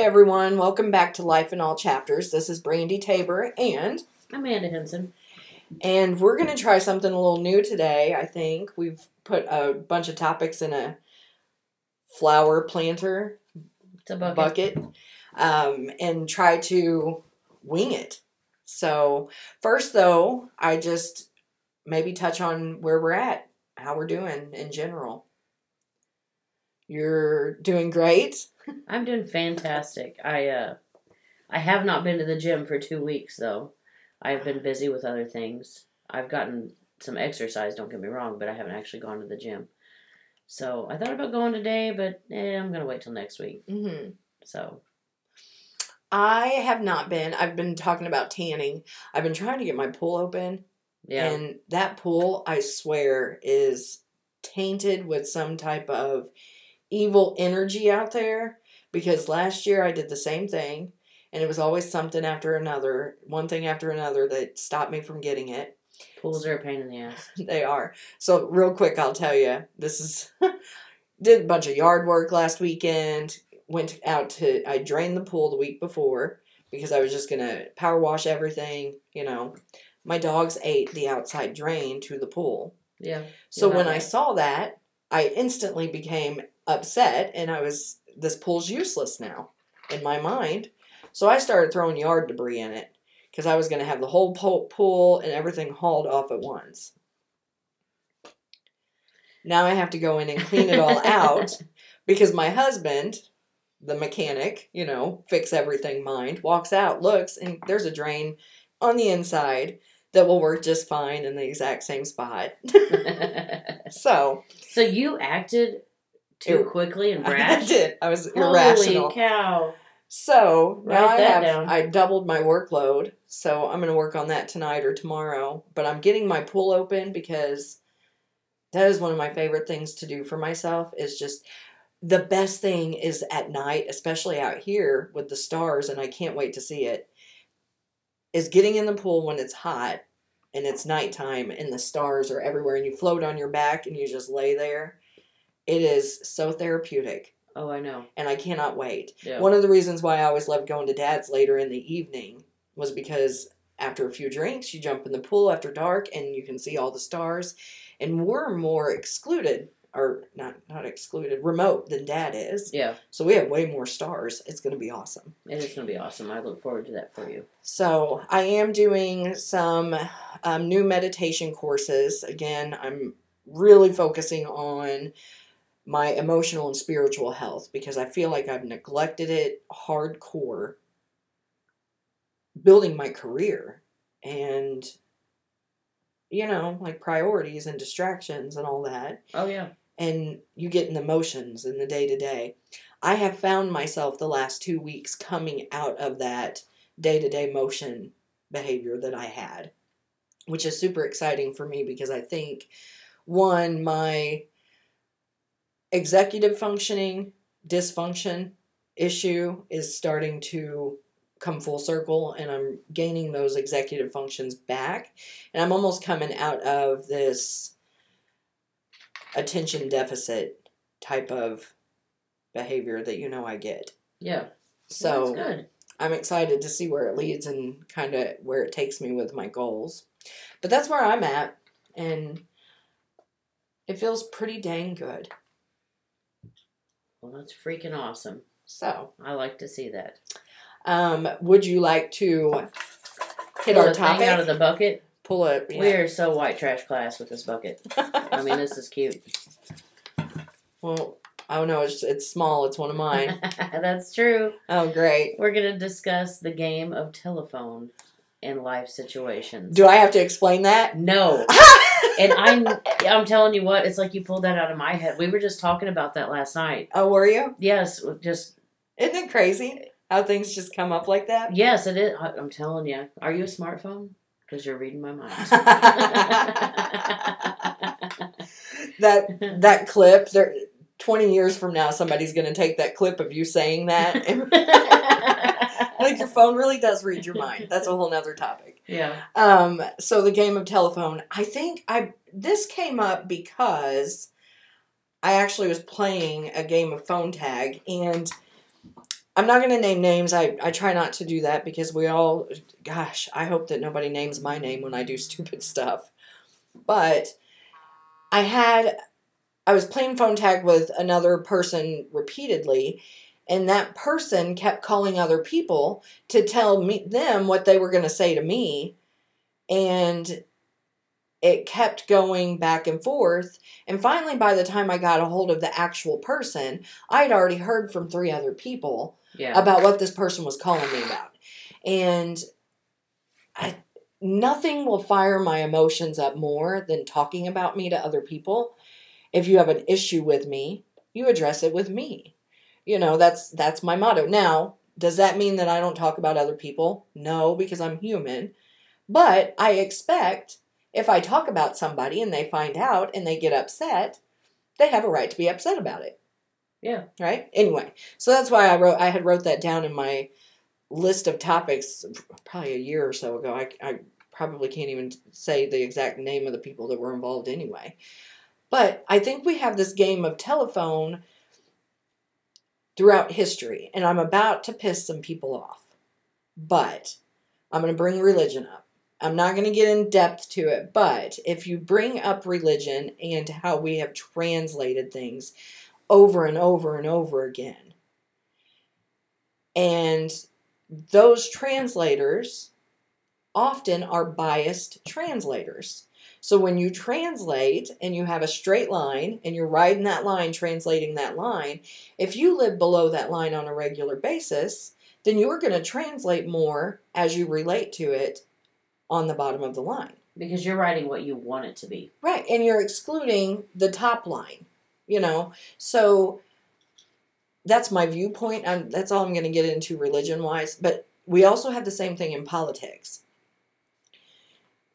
everyone. Welcome back to Life in All Chapters. This is Brandi Tabor, and Amanda Henson. and we're going to try something a little new today. I think we've put a bunch of topics in a flower planter It's a bucket. bucket, um, and try to wing it. So first, though, I just maybe touch on where we're at, how we're doing in general. You're doing great. I'm doing fantastic. I uh I have not been to the gym for two weeks though. I've been busy with other things. I've gotten some exercise, don't get me wrong, but I haven't actually gone to the gym. So I thought about going today, but eh, I'm gonna wait till next week. Mm-hmm. So I have not been. I've been talking about tanning. I've been trying to get my pool open, yeah, and that pool, I swear, is tainted with some type of evil energy out there. Because last year I did the same thing, and it was always something after another, one thing after another that stopped me from getting it. pools are a pain in the ass. They are. So real quick, I'll tell you. This is did a bunch of yard work last weekend. Went out to I drained the pool the week before because I was just gonna power wash everything. You know, my dogs ate the outside drain to the pool. Yeah. So when I saw that, I instantly became upset, and I was this pool's useless now in my mind. So I started throwing yard debris in it because I was going to have the whole pool and everything hauled off at once. Now I have to go in and clean it all out because my husband, the mechanic, you know, fix everything mind, walks out, looks, and there's a drain on the inside that will work just fine in the exact same spot. so so you acted too It- quickly and I did. I was Holy irrational. cow! So now Write I that have down. I doubled my workload. So I'm gonna work on that tonight or tomorrow. But I'm getting my pool open because that is one of my favorite things to do for myself. Is just the best thing is at night, especially out here with the stars, and I can't wait to see it. Is getting in the pool when it's hot and it's nighttime and the stars are everywhere and you float on your back and you just lay there. It is so therapeutic Oh, I know. and I cannot wait. Yeah. One of the reasons why I always loved going to dad's later in the evening was because after a few drinks, you jump in the pool after dark and you can see all the stars. And we're more excluded, or not not excluded, remote than dad is. yeah, So we have way more stars. It's going to be awesome. it is gonna be awesome. I look forward to that for you. So I am doing some um, new meditation courses. Again, I'm really focusing on my emotional and spiritual health because I feel like I've neglected it hardcore building my career and you know like priorities and distractions and all that Oh yeah. and you get in the motions in the day to day. I have found myself the last two weeks coming out of that day to day motion behavior that I had, which is super exciting for me because I think, one, my executive functioning dysfunction issue is starting to come full circle and I'm gaining those executive functions back. And I'm almost coming out of this attention deficit type of behavior that you know I get. Yeah. So good. I'm excited to see where it leads and kind of where it takes me with my goals. But that's where I'm at and it feels pretty dang good. Well, that's freaking awesome. So, I like to see that. um, would you like to hit Pull our the thing topic? out of the bucket. Pull it. We are so white trash class with this bucket. I mean, this is cute. well, I don't know. it's it's small. It's one of mine. That's true. oh, great. We're gonna discuss the game of telephone in life situations. Do I have to explain that? no, and I'm I'm telling you what, it's like you pulled that out of my head. We were just talking about that last night. oh, were you? Yes, just Isn't it crazy how things just come up like that? yes, it is. I'm telling you. Are you a smartphone? Because you're reading my mind. that that clip there 20 years from now somebody's going to take that clip of you saying that and like your phone really does read your mind that's a whole nother topic yeah. um so the game of telephone i think i this came up because i actually was playing a game of phone tag and I'm not going to name names. I, I try not to do that because we all, gosh, I hope that nobody names my name when I do stupid stuff. But I had, I was playing phone tag with another person repeatedly, and that person kept calling other people to tell me them what they were going to say to me. And it kept going back and forth. And finally, by the time I got a hold of the actual person, I had already heard from three other people Yeah. about what this person was calling me about. And I, nothing will fire my emotions up more than talking about me to other people. If you have an issue with me, you address it with me. You know, that's that's my motto. Now, does that mean that I don't talk about other people? No, because I'm human. But I expect if I talk about somebody and they find out and they get upset, they have a right to be upset about it yeah. right anyway so that's why i wrote i had wrote that down in my list of topics probably a year or so ago i, I probably can't even say the exact name of the people that were involved anyway but i think we have this game of telephone throughout history and i'm about to piss some people off but i'm going to bring religion up i'm not going to get in depth to it but if you bring up religion and how we have translated things over and over and over again. And those translators often are biased translators. So when you translate and you have a straight line and you're riding that line, translating that line, if you live below that line on a regular basis, then you're going to translate more as you relate to it on the bottom of the line. Because you're writing what you want it to be. Right, and you're excluding the top line, you know. So that's my viewpoint. I'm, that's all I'm going to get into religion wise. But we also have the same thing in politics.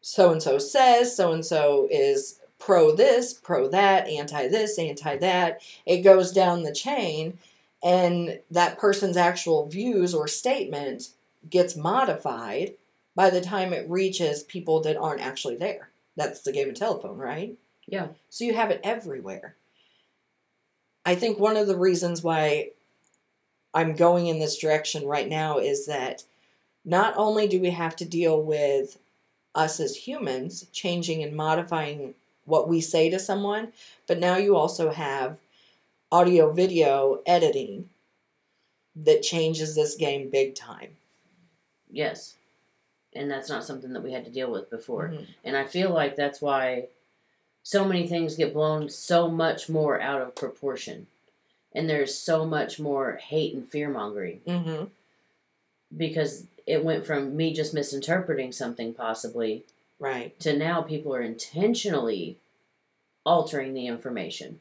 So and so says, so and so is pro this, pro that, anti this, anti that. It goes down the chain, and that person's actual views or statement gets modified by the time it reaches people that aren't actually there. That's the game of telephone, right? Yeah. So you have it everywhere. I think one of the reasons why I'm going in this direction right now is that not only do we have to deal with us as humans changing and modifying what we say to someone, but now you also have audio video editing that changes this game big time. Yes. And that's not something that we had to deal with before. Mhm. And I feel like that's why so many things get blown so much more out of proportion. And there's so much more hate and fear mongering Mhm. because it went from me just misinterpreting something possibly Right. to now people are intentionally altering the information.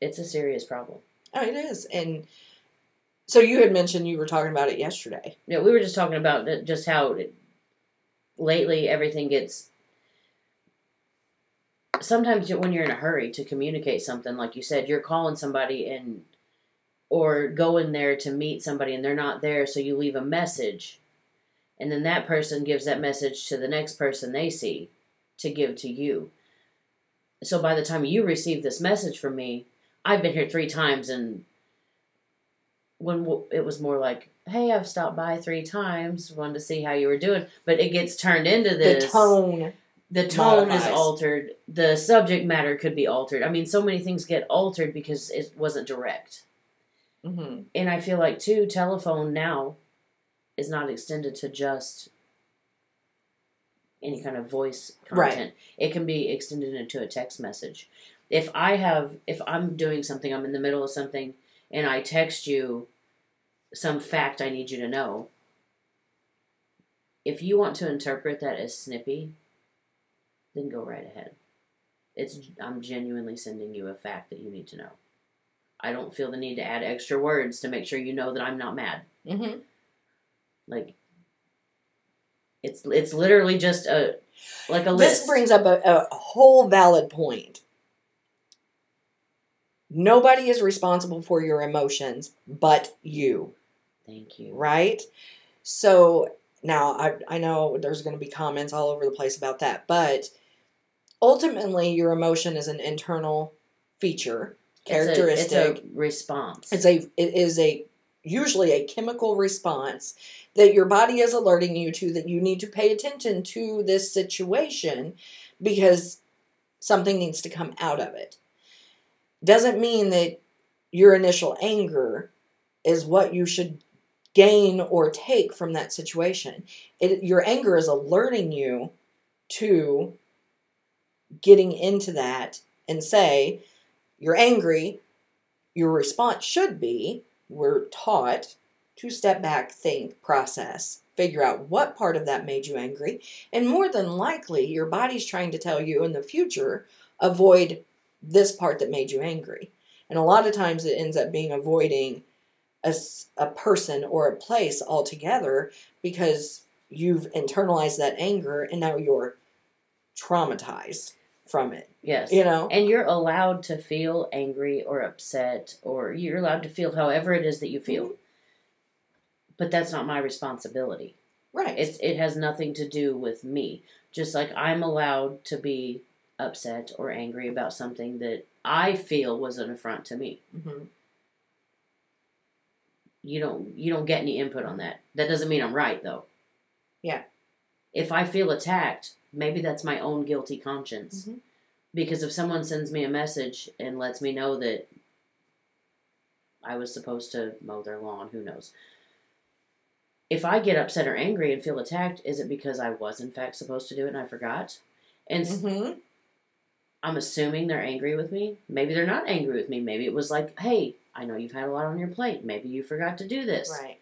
It's a serious problem. Oh, it is. And so you had mentioned you were talking about it yesterday. Yeah, we were just talking about just how it, lately everything gets. Sometimes when you're in a hurry to communicate something, like you said, you're calling somebody and or go in there to meet somebody and they're not there, so you leave a message, and then that person gives that message to the next person they see to give to you. So by the time you receive this message from me, I've been here three times and when it was more like, "Hey, I've stopped by three times, wanted to see how you were doing," but it gets turned into this. The tone. The tone is altered. The subject matter could be altered. I mean, so many things get altered because it wasn't direct. Hmm And I feel like too, telephone now is not extended to just any kind of voice Right. content. It can be extended into a text message. If I have, if I'm doing something, I'm in the middle of something, and I text you some fact I need you to know. If you want to interpret that as snippy, then go right ahead. It's I'm genuinely sending you a fact that you need to know. I don't feel the need to add extra words to make sure you know that I'm not mad. hmm Like it's it's literally just a like a list. This brings up a, a whole valid point. Nobody is responsible for your emotions but you, Thank you. right? So now I, I know there's going to be comments all over the place about that, but ultimately your emotion is an internal feature characteristic. It's a, it's a response. It's a it is a usually a chemical response that your body is alerting you to that you need to pay attention to this situation because something needs to come out of it. Doesn't mean that your initial anger is what you should gain or take from that situation. It, your anger is alerting you to getting into that and say, you're angry. Your response should be, we're taught to step back, think, process, figure out what part of that made you angry. And more than likely, your body's trying to tell you in the future, avoid this part that made you angry. And a lot of times it ends up being avoiding a, a person or a place altogether because you've internalized that anger and now you're traumatized from it. Yes. You know? And you're allowed to feel angry or upset, or you're allowed to feel however it is that you feel. Mhm. But that's not my responsibility. Right. It's it has nothing to do with me. Just like I'm allowed to be upset or angry about something that I feel was an affront to me. hmm You don't you don't get any input on that. That doesn't mean I'm right though. Yeah. If I feel attacked, maybe that's my own guilty conscience. Mhm. Because if someone sends me a message and lets me know that I was supposed to mow their lawn, who knows? If I get upset or angry and feel attacked, is it because I was in fact supposed to do it and I forgot? And s- hmm I'm assuming they're angry with me. Maybe they're not angry with me. Maybe it was like, hey, I know you've had a lot on your plate. Maybe you forgot to do this. Right.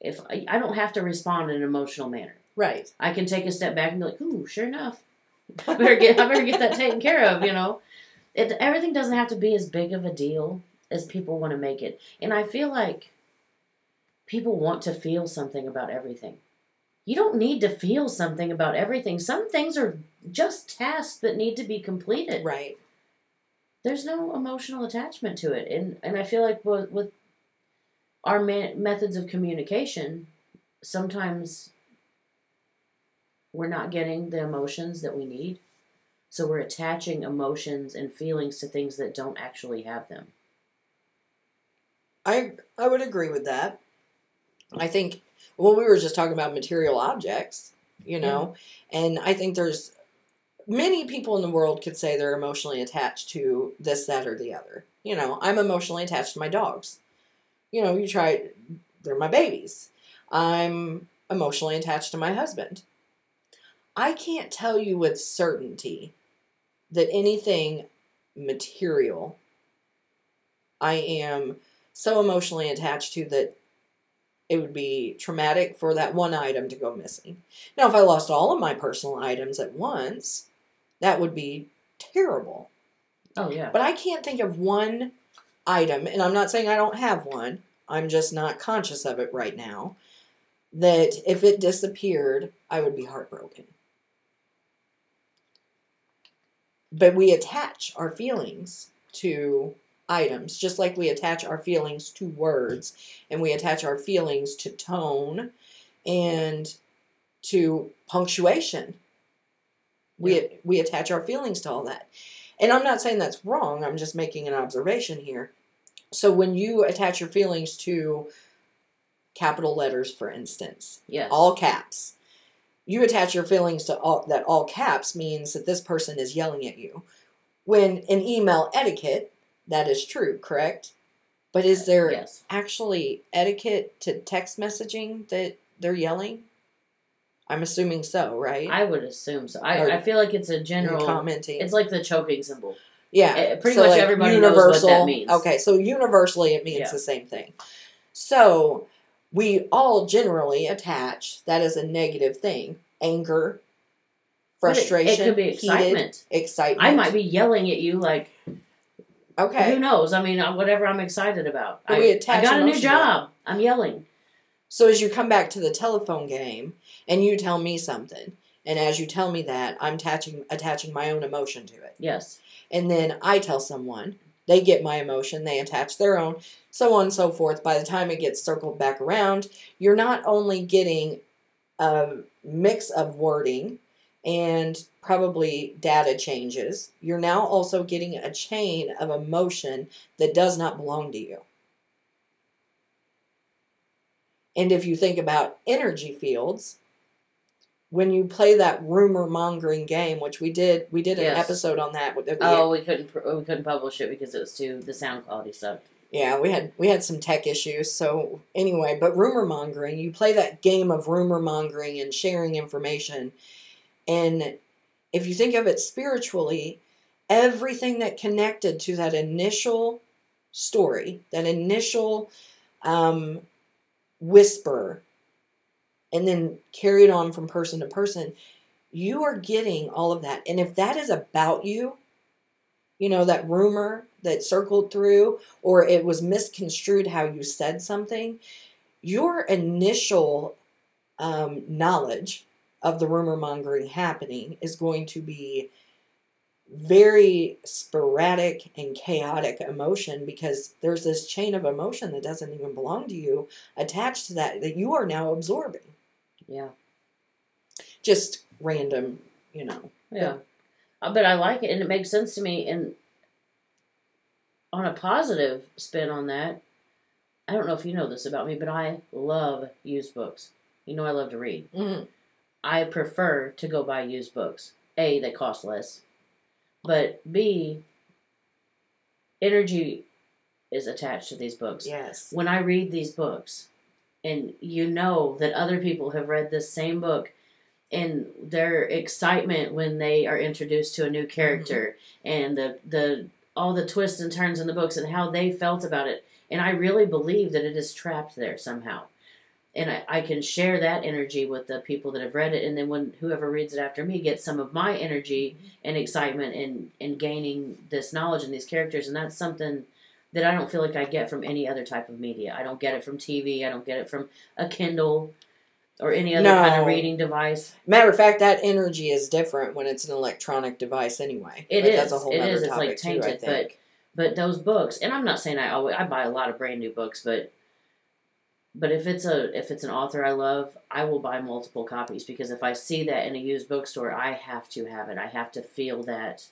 If I, I don't have to respond in an emotional manner, Right. I can take a step back and be like, ooh, sure enough, I better get I better get that taken care of. You know, it everything doesn't have to be as big of a deal as people want to make it, and I feel like people want to feel something about everything. You don't need to feel something about everything. Some things are just tasks that need to be completed. Right. There's no emotional attachment to it, and and I feel like with, with our ma- methods of communication, sometimes we're not getting the emotions that we need. So we're attaching emotions and feelings to things that don't actually have them. I I would agree with that. I think well we were just talking about material objects, you know, and I think there's many people in the world could say they're emotionally attached to this, that, or the other. You know, I'm emotionally attached to my dogs. You know, you try they're my babies. I'm emotionally attached to my husband. I can't tell you with certainty that anything material I am so emotionally attached to that it would be traumatic for that one item to go missing. Now, if I lost all of my personal items at once, that would be terrible. Oh yeah. But I can't think of one item, and I'm not saying I don't have one, I'm just not conscious of it right now, that if it disappeared, I would be heartbroken. But we attach our feelings to items, just like we attach our feelings to words, and we attach our feelings to tone and to punctuation. We, we attach our feelings to all that. And I'm not saying that's wrong, I'm just making an observation here. So when you attach your feelings to capital letters, for instance, Yes. all caps, you attach your feelings to all that all caps means that this person is yelling at you. When in email etiquette, that is true, correct? But is there yes. actually etiquette to text messaging that they're yelling? I'm assuming so, right? I would assume so. I, Or- I feel like it's a general. commenting. It's like the choking symbol. Yeah, Eh, pretty much everybody knows what that means. Okay, so universally it means Yeah. the same thing. So we all generally attach that as a negative thing: anger, But it- frustration, It, could be heated, excitement. excitement. I might be yelling at you like okay. who knows? I mean, uh, whatever I'm excited about. I, I got a new emotion to it. job. I'm yelling. So as you come back to the telephone game and you tell me something, and as you tell me that, I'm attaching attaching my own emotion to it. Yes. and then I tell someone, they get my emotion, they attach their own, so on and so forth. By the time it gets circled back around, you're not only getting a mix of wording and probably data changes, you're now also getting a chain of emotion that does not belong to you. And if you think about energy fields, when you play that rumor mongering game, which we did, we did an Yes. episode on that. that we- Oh, we couldn't we couldn't publish it because it was too the sound quality sucked. yeah, we had we had some tech issues. So anyway, but rumor mongering, you play that game of rumor mongering and sharing information, and if you think of it spiritually, everything that connected to that initial story, that initial um, whisper, and then carry it on from person to person, you are getting all of that. And if that is about you, you know, that rumor that circled through, or it was misconstrued how you said something, your initial um, knowledge of the rumor mongering happening is going to be very sporadic and chaotic emotion because there's this chain of emotion that doesn't even belong to you attached to that that you are now absorbing Yeah, just random you know yeah. Uh, But I like it, and it makes sense to me. And on a positive spin on that, I don't know if you know this about me, but I love used books. You know, I love to read. Mhm. I prefer to go buy used books. A, they cost less. But B, energy is attached to these books. yes When I read these books, and you know that other people have read this same book, and their excitement when they are introduced to a new character, and the the all the twists and turns in the books, and how they felt about it, and I really believe that it is trapped there somehow. And I, I can share that energy with the people that have read it. And then when whoever reads it after me gets some of my energy mm-hmm. and excitement in in gaining this knowledge and these characters. And that's something that I don't feel like I get from any other type of media. I don't get it from TV, I don't get it from a Kindle or any other kind of reading device. matter of fact that energy is different when it's an electronic device anyway It But is. that's a whole It is. It's, like, topic too, tainted, think. But those books, and I'm not saying I always I buy a lot of brand new books, but but if it's a if it's an author I love, I will buy multiple copies because if I see that in a used bookstore, I have to have it. I have to feel that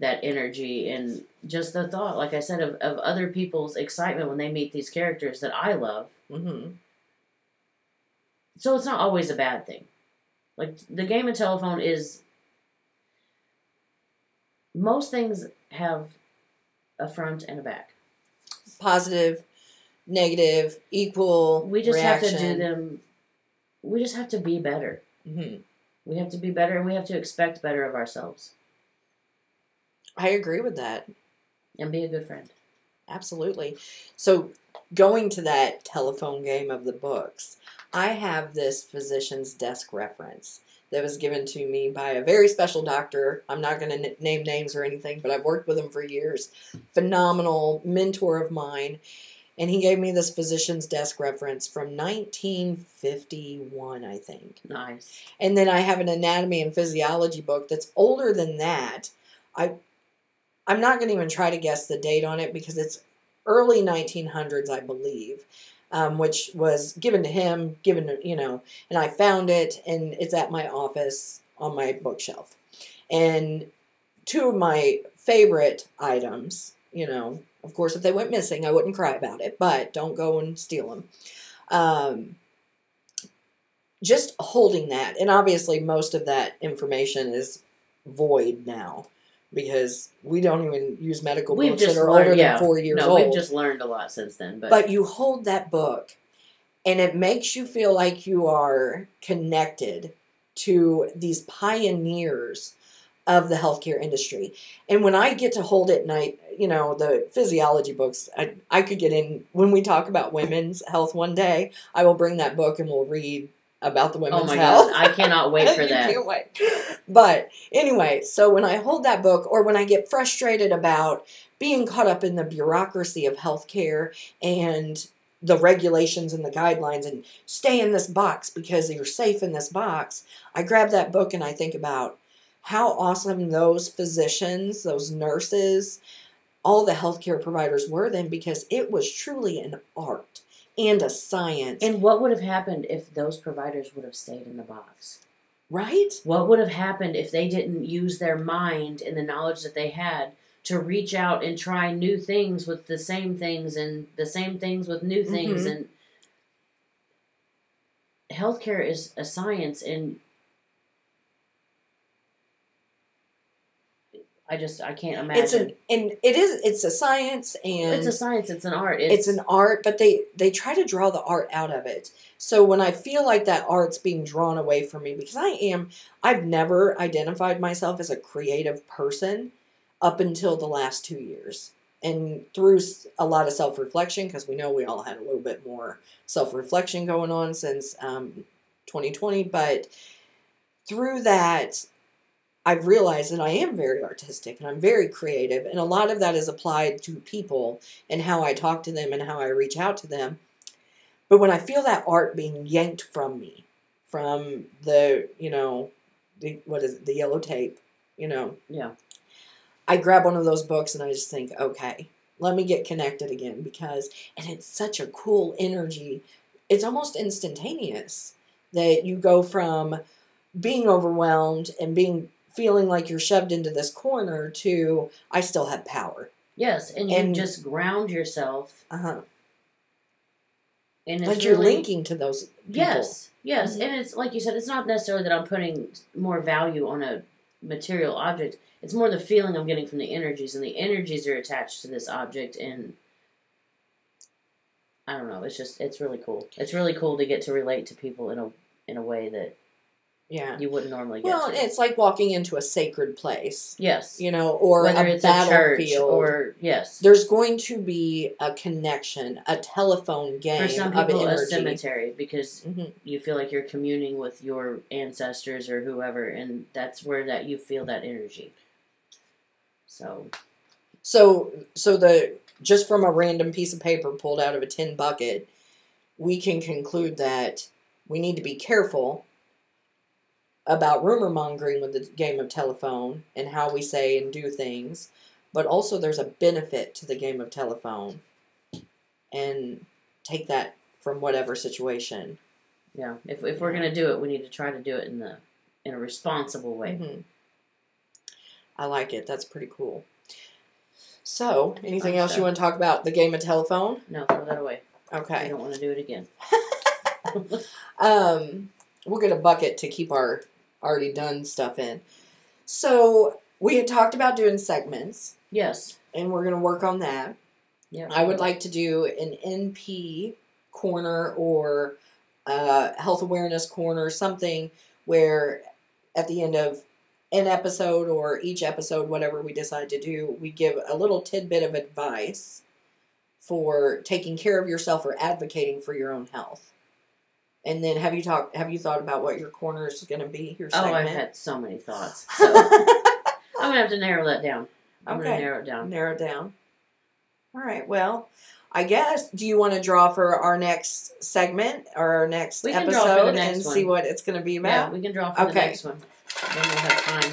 that energy and just the thought, like I said, of, of other people's excitement when they meet these characters that I love. Mhm. So it's not always a bad thing. Like the game of telephone is most things have a front and a back. positive negative equal We just have to do them. We just have to be better. Mhm. We have to be better, and we have to expect better of ourselves i agree with that and be a good friend. Absolutely. So, going to that telephone game of the books, I have this physician's desk reference that was given to me by a very special doctor. I'm not going to n- name names or anything, but I've worked with him for years. Phenomenal mentor of mine. And he gave me this physician's desk reference from 1951, I think. Nice. And then I have an anatomy and physiology book that's older than that. I I'm not going to even try to guess the date on it because it's early 1900s, I believe, um, which was given to him, given you know, and I found it and it's at my office on my bookshelf. And two of my favorite items, you know, of course, if they went missing, I wouldn't cry about it, but don't go and steal them. Um, just holding that, and obviously, most of that information is void now because we don't even use medical We've books that are learned- older yeah. than four years no, old. we've just learned a lot since then. But, But you hold that book and it makes you feel like you are connected to these pioneers of the healthcare industry. And when I get to hold it and I, you know, the physiology books, I, I could get in, when we talk about women's health one day, I will bring that book and we'll read about the oh women's oh my health. god, I cannot wait for that. can't wait. But anyway, so when I hold that book or when I get frustrated about being caught up in the bureaucracy of healthcare and the regulations and the guidelines and stay in this box because you're safe in this box, I grab that book and I think about how awesome those physicians, those nurses, all the healthcare providers were then because it was truly an art and a science. And what would have happened if those providers would have stayed in the box? Right? What would have happened if they didn't use their mind and the knowledge that they had to reach out and try new things with the same things and the same things with new things Mhm. and healthcare is a science and I just I can't imagine. It's an and it is it's a science and it's a science. It's an art. it's an art, but they they try to draw the art out of it. So when I feel like that art's being drawn away from me, because I am, I've never identified myself as a creative person up until the last two years, and through a lot of self reflection, because we know we all had a little bit more self reflection going on since um, 2020, but through that. I've realized that I am very artistic and I'm very creative, and a lot of that is applied to people and how I talk to them and how I reach out to them. But when I feel that art being yanked from me, from the, you know, the, what is it, the yellow tape, you know, yeah. I grab one of those books and I just think, okay, let me get connected again because, and it's such a cool energy. It's almost instantaneous that you go from being overwhelmed and being feeling like you're shoved into this corner to I still have power. Yes, and you And- just ground yourself, Uh huh. and it's Like you're really- linking to those people. Yes, yes, Mhm. and it's like you said. It's not necessarily that I'm putting more value on a material object. It's more the feeling I'm getting from the energies, and the energies are attached to this object, and I don't know. It's just it's really cool. It's really cool to get to relate to people in a in a way that Yeah. you wouldn't normally get. Well, to. it's like walking into a sacred place, yes, you know, or whether a it's a battlefield. or yes, There's going to be a connection, a telephone game for some of people a cemetery because Mhm. you feel like you're communing with your ancestors or whoever, and that's where that you feel that energy. So So, so the just from a random piece of paper pulled out of a tin bucket, we can conclude that we need to be careful about rumor mongering with the game of telephone and how we say and do things, but also there's a benefit to the game of telephone, and take that from whatever situation. yeah, if if we're gonna do it, we need to try to do it in the in a responsible way. Mhm. I like it. That's pretty cool. So, anything else you want to talk about the game of telephone? No, throw that away. Okay. I don't want to do it again. Um, we'll get a bucket to keep our already done stuff in. So, we had talked about doing segments, Yes. and we're going to work on that. Yeah. I would like to do an NP corner or uh, health awareness corner, something where at the end of an episode or each episode, whatever we decide to do, we give a little tidbit of advice for taking care of yourself or advocating for your own health. And then have you talked? Have you thought about what your corner is going to be? Your Oh. I've had so many thoughts. So I'm gonna have to narrow that down. I'm gonna narrow it down. narrow it down. All right. Well, I guess. Do you want to draw for our next segment or our next We can draw episode the next and one. see what it's going to be about? Yeah, we can draw for the Okay. next one. Then we'll have time.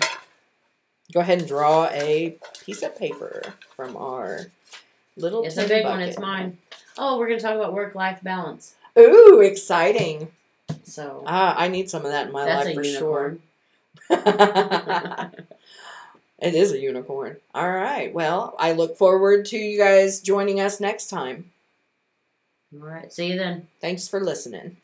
Go ahead and draw a piece of paper from our little. It's a big one. It's mine. Oh, we're gonna talk about work-life balance. Ooh, exciting! So Ah, I need some of that in my life for unicorn. sure. it is a unicorn. All right. Well, I look forward to you guys joining us next time. All right. See you then. Thanks for listening.